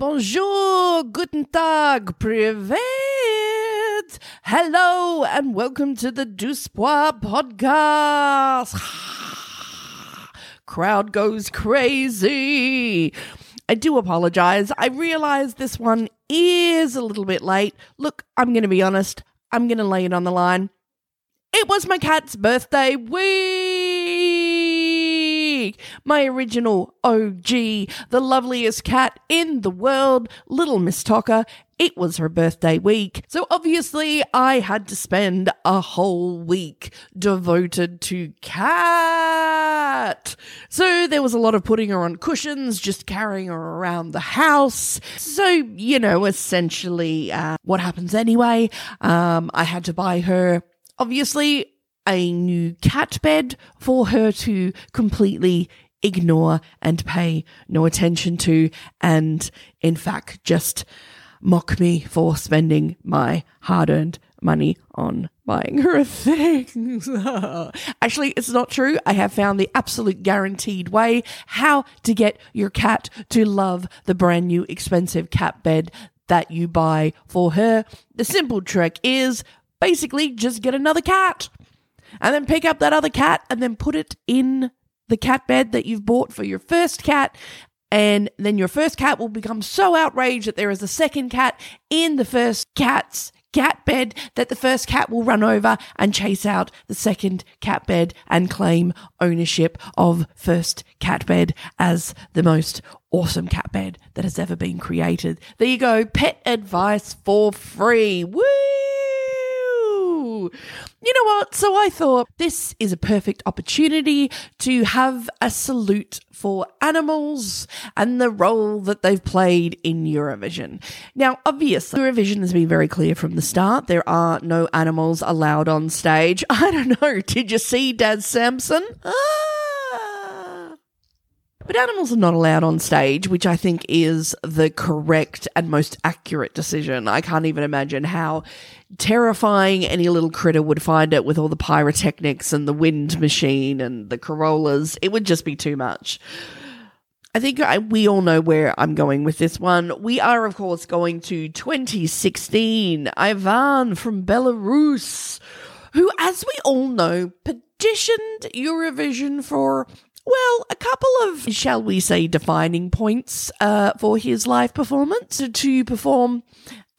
bonjour, guten tag, privet. Hello, and welcome to the Douze Points podcast. Crowd goes crazy. I do apologize. I realize this one is a little bit late. Look, I'm going to be honest. I'm going to lay it on the line. It was my cat's birthday week. My original OG, the loveliest cat in the world, Little Miss Tocker. It was her birthday week. So obviously, I had to spend a whole week devoted to cat. So there was a lot of putting her on cushions, just carrying her around the house. So, you know, essentially, uh, what happens anyway? Um, I had to buy her obviously a new cat bed for her to completely ignore and pay no attention to, and in fact, just mock me for spending my hard earned money on buying her things. Actually, it's not true. I have found the absolute guaranteed way how to get your cat to love the brand new expensive cat bed that you buy for her. The simple trick is basically just get another cat and then pick up that other cat and then put it in the cat bed that you've bought for your first cat. And then your first cat will become so outraged that there is a second cat in the first cat's cat bed that the first cat will run over and chase out the second cat bed and claim ownership of first cat bed as the most awesome cat bed that has ever been created. There you go, pet advice for free. Woo! You know what? So I thought this is a perfect opportunity to have a salute for animals and the role that they've played in Eurovision. Now, obviously, Eurovision has been very clear from the start. There are no animals allowed on stage. I don't know. Did you see Dad Samson? Ah! But animals are not allowed on stage, which I think is the correct and most accurate decision. I can't even imagine how terrifying any little critter would find it with all the pyrotechnics and the wind machine and the Corollas. It would just be too much. I think I, we all know where I'm going with this one. We are, of course, going to 2016. Ivan from Belarus, who, as we all know, petitioned Eurovision for well, a couple of, shall we say, defining points uh, for his live performance to perform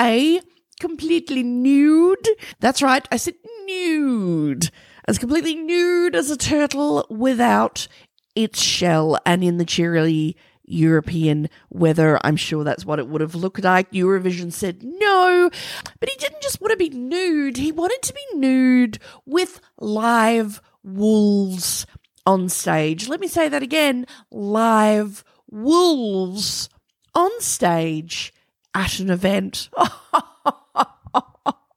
a completely nude. That's right, I said nude. As completely nude as a turtle without its shell and in the cheery European weather. I'm sure that's what it would have looked like. Eurovision said no, but he didn't just want to be nude, he wanted to be nude with live wolves on stage. Let me say that again live wolves on stage at an event.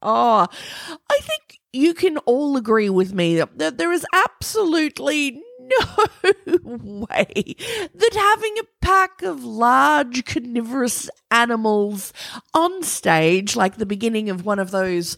I think you can all agree with me that there is absolutely no way that having a pack of large carnivorous animals on stage, like the beginning of one of those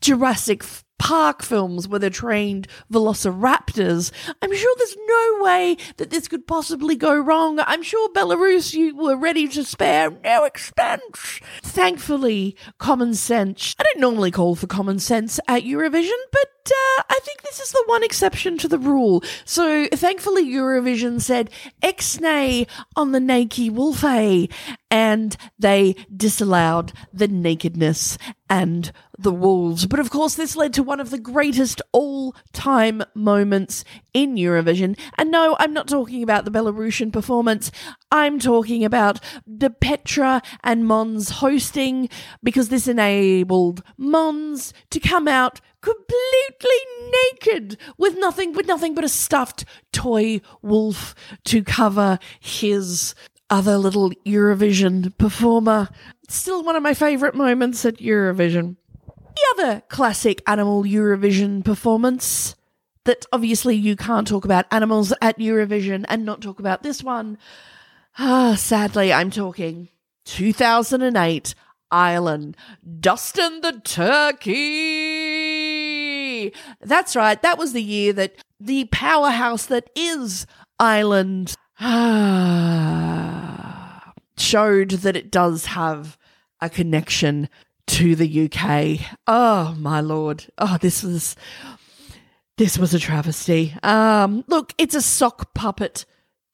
Jurassic Park films where they're trained velociraptors. I'm sure there's no way that this could possibly go wrong. I'm sure Belarus, you were ready to spare no expense. Thankfully, common sense. I don't normally call for common sense at Eurovision, but uh, I think this is the one exception to the rule. So thankfully, Eurovision said ex nay on the naked wolfe, and they disallowed the nakedness and the wolves. But of course, this led to one of the greatest all time moments in Eurovision. And no, I'm not talking about the Belarusian performance. I'm talking about the Petra and Måns hosting because this enabled Måns to come out completely naked with nothing with nothing but a stuffed toy wolf to cover his other little Eurovision performer. Still one of my favorite moments at Eurovision. The other classic animal Eurovision performance that obviously you can't talk about animals at Eurovision and not talk about this one. Ah, sadly, I'm talking 2008 Ireland. Dustin the Turkey. That's right. That was the year that the powerhouse that is Ireland showed that it does have a connection to the UK. Oh my lord. Oh, this was this was a travesty. Um, look, it's a sock puppet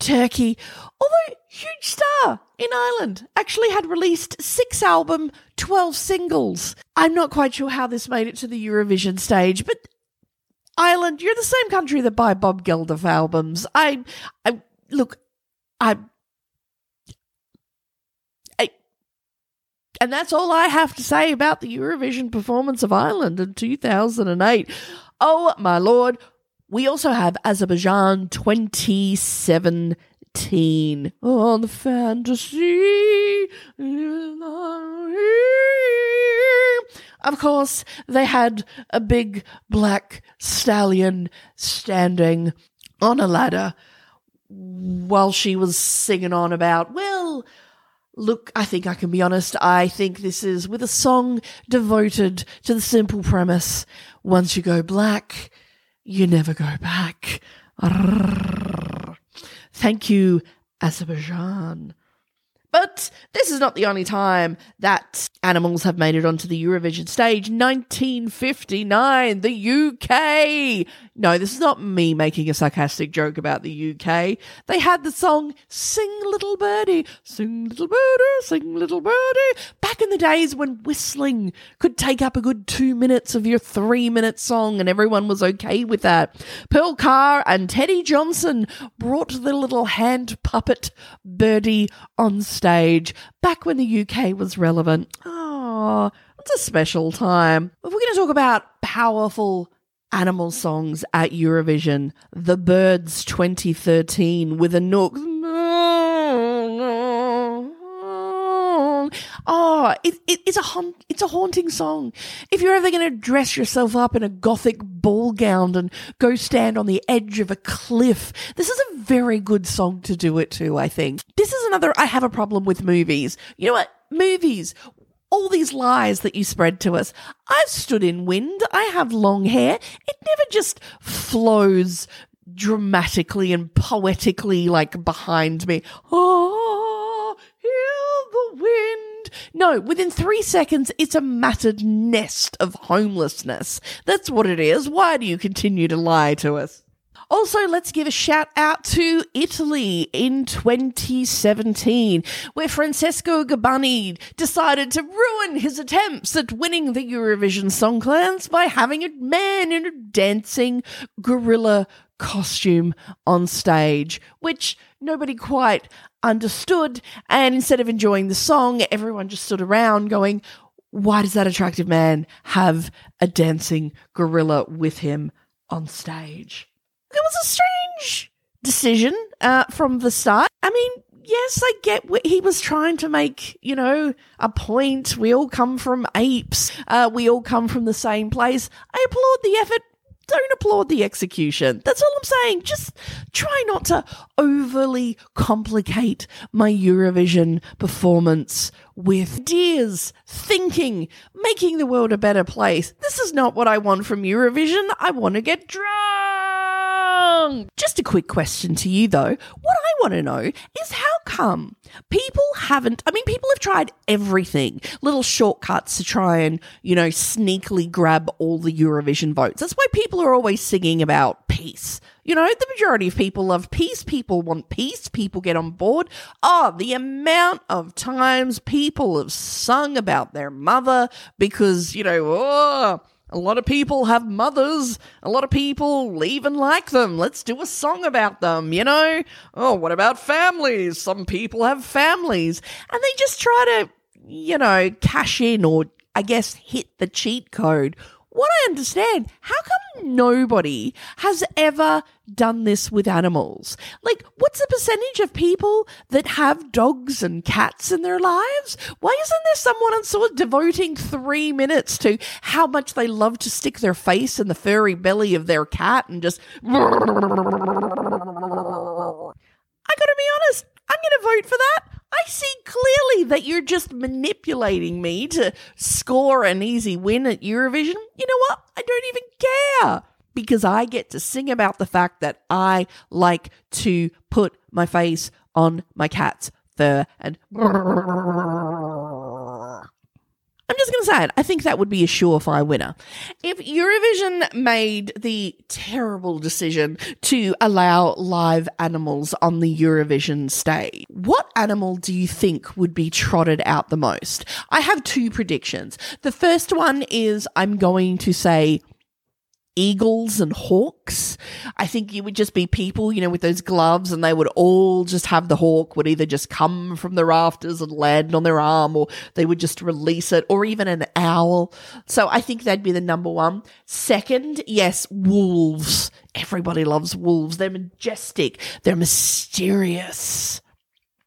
turkey. Although huge star in Ireland actually had released six album, 12 singles. I'm not quite sure how this made it to the Eurovision stage, but Ireland, you're the same country that buy Bob Geldof albums. I I look, I And that's all I have to say about the Eurovision performance of Ireland in 2008. Oh, my lord. We also have Azerbaijan 2017. On the fantasy. Of course, they had a big black stallion standing on a ladder while she was singing on about, well, Look, I think I can be honest. I think this is with a song devoted to the simple premise once you go black, you never go back. Thank you, Azerbaijan. But this is not the only time that animals have made it onto the Eurovision stage. 1959, the UK. No, this is not me making a sarcastic joke about the UK. They had the song Sing Little Birdie, Sing Little Birdie, Sing Little Birdie. Back in the days when whistling could take up a good two minutes of your three minute song and everyone was okay with that. Pearl Carr and Teddy Johnson brought the little hand puppet birdie on stage back when the UK was relevant. Oh, it's a special time. If we're going to talk about powerful animal songs at Eurovision. The Birds 2013 with Anouk. Oh, it, it, it's a hum, it's a haunting song. If you're ever going to dress yourself up in a gothic ball gown and go stand on the edge of a cliff, this is a very good song to do it to. I think this is another. I have a problem with movies. You know what? Movies all these lies that you spread to us. I've stood in wind. I have long hair. It never just flows dramatically and poetically like behind me. Oh. No, within three seconds, it's a matted nest of homelessness. That's what it is. Why do you continue to lie to us? Also, let's give a shout out to Italy in 2017, where Francesco Gabbani decided to ruin his attempts at winning the Eurovision Song Contest by having a man in a dancing gorilla costume on stage, which nobody quite understood. And instead of enjoying the song, everyone just stood around going, why does that attractive man have a dancing gorilla with him on stage? it was a strange decision uh, from the start. I mean, yes, I get he was trying to make, you know, a point. We all come from apes. Uh, we all come from the same place. I applaud the effort. Don't applaud the execution. That's all I'm saying. Just try not to overly complicate my Eurovision performance with ideas, thinking, making the world a better place. This is not what I want from Eurovision. I want to get drunk. Just a quick question to you though. What I want to know is how come people haven't, I mean, people have tried everything, little shortcuts to try and, you know, sneakily grab all the Eurovision votes. That's why people are always singing about peace. You know, the majority of people love peace. People want peace. People get on board. Oh, the amount of times people have sung about their mother because, you know, oh, a lot of people have mothers. A lot of people even like them. Let's do a song about them, you know? Oh, what about families? Some people have families. And they just try to, you know, cash in or, I guess, hit the cheat code what I understand, how come nobody has ever done this with animals? Like, what's the percentage of people that have dogs and cats in their lives? Why isn't there someone sort of devoting three minutes to how much they love to stick their face in the furry belly of their cat and just. I gotta be honest, I'm gonna vote for that. I see clearly that you're just manipulating me to score an easy win at Eurovision. You know what? I don't even care because I get to sing about the fact that I like to put my face on my cat's fur, and. I'm just going to say it. I think that would be a surefire winner. If Eurovision made the terrible decision to allow live animals on the Eurovision stage, what animal do you think would be trotted out the most? I have two predictions. The first one is I'm going to say eagles and hawks. I think it would just be people, you know, with those gloves and they would all just have the hawk would either just come from the rafters and land on their arm or they would just release it or even an owl. So I think that'd be the number one. Second, yes, wolves. Everybody loves wolves. They're majestic. They're mysterious.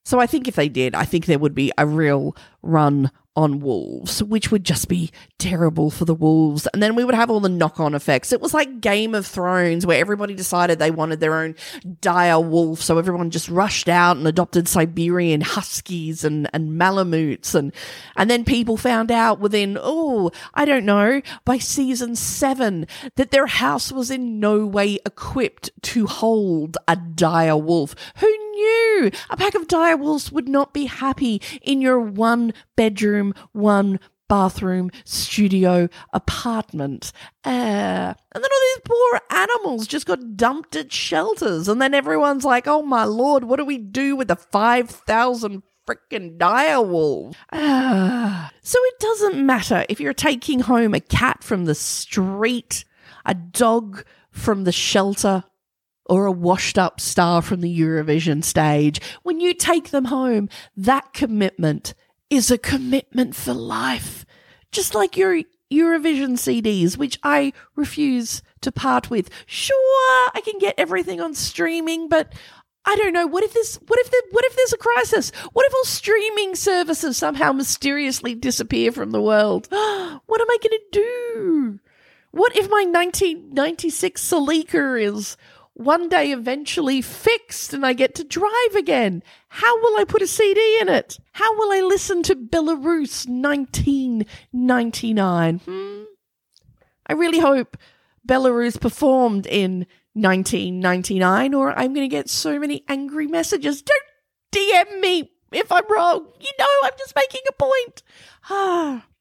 So I think if they did, I think there would be a real run on wolves, which would just be terrible for the wolves. And then we would have all the knock on effects. It was like Game of Thrones, where everybody decided they wanted their own dire wolf. So everyone just rushed out and adopted Siberian huskies and, and malamutes. And, and then people found out within, oh, I don't know, by season seven, that their house was in no way equipped to hold a dire wolf. Who knew? A pack of dire wolves would not be happy in your one bedroom, one bathroom, studio, apartment. Uh, and then all these poor animals just got dumped at shelters. And then everyone's like, oh my lord, what do we do with the 5,000 freaking dire wolves? So it doesn't matter if you're taking home a cat from the street, a dog from the shelter, or a washed up star from the Eurovision stage. When you take them home, that commitment is a commitment for life. Just like your Eurovision CDs, which I refuse to part with. Sure, I can get everything on streaming, but I don't know. What if this? What if the, What if there's a crisis? What if all streaming services somehow mysteriously disappear from the world? what am I going to do? What if my 1996 Celica is one day eventually fixed and I get to drive again? How will I put a CD in it? How will I listen to Belarus 1999? Hmm? I really hope Belarus performed in 1999 or I'm going to get so many angry messages. Don't DM me if I'm wrong. You know, I'm just making a point. Ah.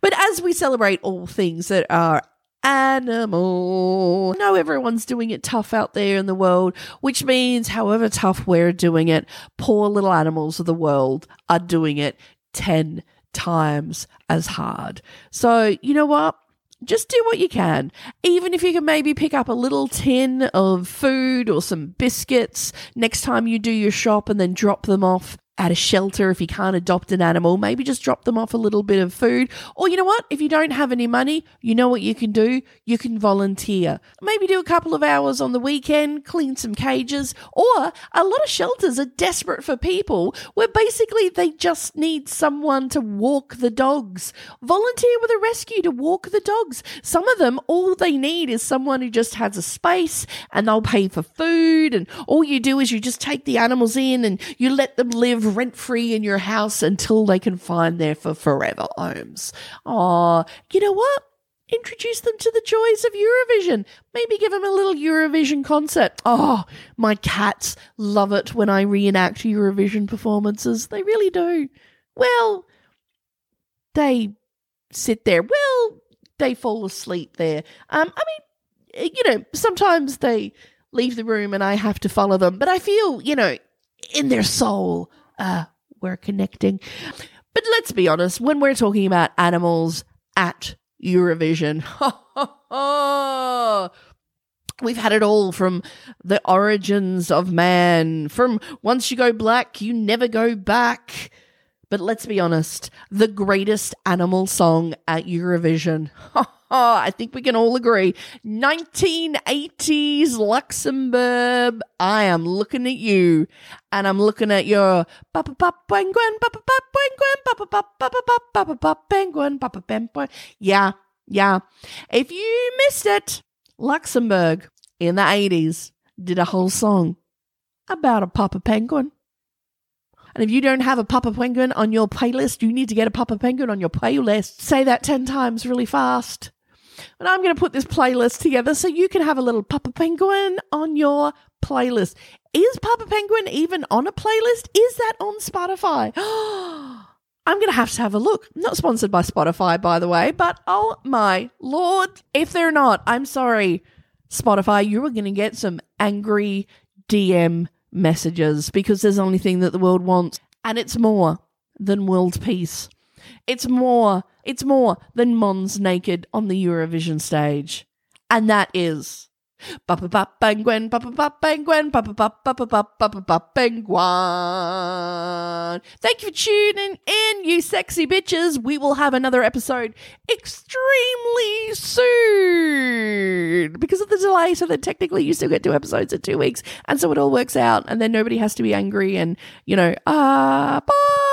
But as we celebrate all things that are animal. No, everyone's doing it tough out there in the world, which means however tough we're doing it, poor little animals of the world are doing it 10 times as hard. So, you know what? Just do what you can. Even if you can maybe pick up a little tin of food or some biscuits next time you do your shop and then drop them off at a shelter if you can't adopt an animal, maybe just drop them off a little bit of food. Or you know what? If you don't have any money, you know what you can do? You can volunteer. Maybe do a couple of hours on the weekend, clean some cages. Or a lot of shelters are desperate for people where basically they just need someone to walk the dogs. Volunteer with a rescue to walk the dogs. Some of them, all they need is someone who just has a space and they'll pay for food. And all you do is you just take the animals in and you let them live live rent free in your house until they can find their for forever homes. Oh, you know what? Introduce them to the joys of Eurovision. Maybe give them a little Eurovision concert. Oh, my cats love it when I reenact Eurovision performances. They really do. Well, they sit there. Well, they fall asleep there. Um, I mean, you know, sometimes they leave the room and I have to follow them, but I feel, you know, in their soul, uh, we're connecting. But let's be honest, when we're talking about animals at Eurovision, we've had it all from the origins of man, from once you go black, you never go back. But let's be honest, the greatest animal song at Eurovision. Oh, I think we can all agree. 1980s Luxembourg. I am looking at you and I'm looking at your papa papa penguin, papa papa penguin, papa papa papa papa papa penguin, papa penguin. Yeah, yeah. If you missed it, Luxembourg in the 80s did a whole song about a papa penguin. And if you don't have a Papa Penguin on your playlist, you need to get a Papa Penguin on your playlist. Say that 10 times really fast. And I'm going to put this playlist together so you can have a little Papa Penguin on your playlist. Is Papa Penguin even on a playlist? Is that on Spotify? I'm going to have to have a look. Not sponsored by Spotify, by the way, but oh my lord. If they're not, I'm sorry, Spotify, you are going to get some angry DM messages because there's only thing that the world wants. And it's more than world peace. It's more, it's more than Måns naked on the Eurovision stage. And that is Papa Papa Penguin, Papa Papa Penguin, Papa Papa Papa Papa Penguin. Thank you for tuning in, you sexy bitches. We will have another episode extremely soon because of the delay. So that technically you still get two episodes in two weeks, and so it all works out, and then nobody has to be angry. And you know, ah, uh, bye.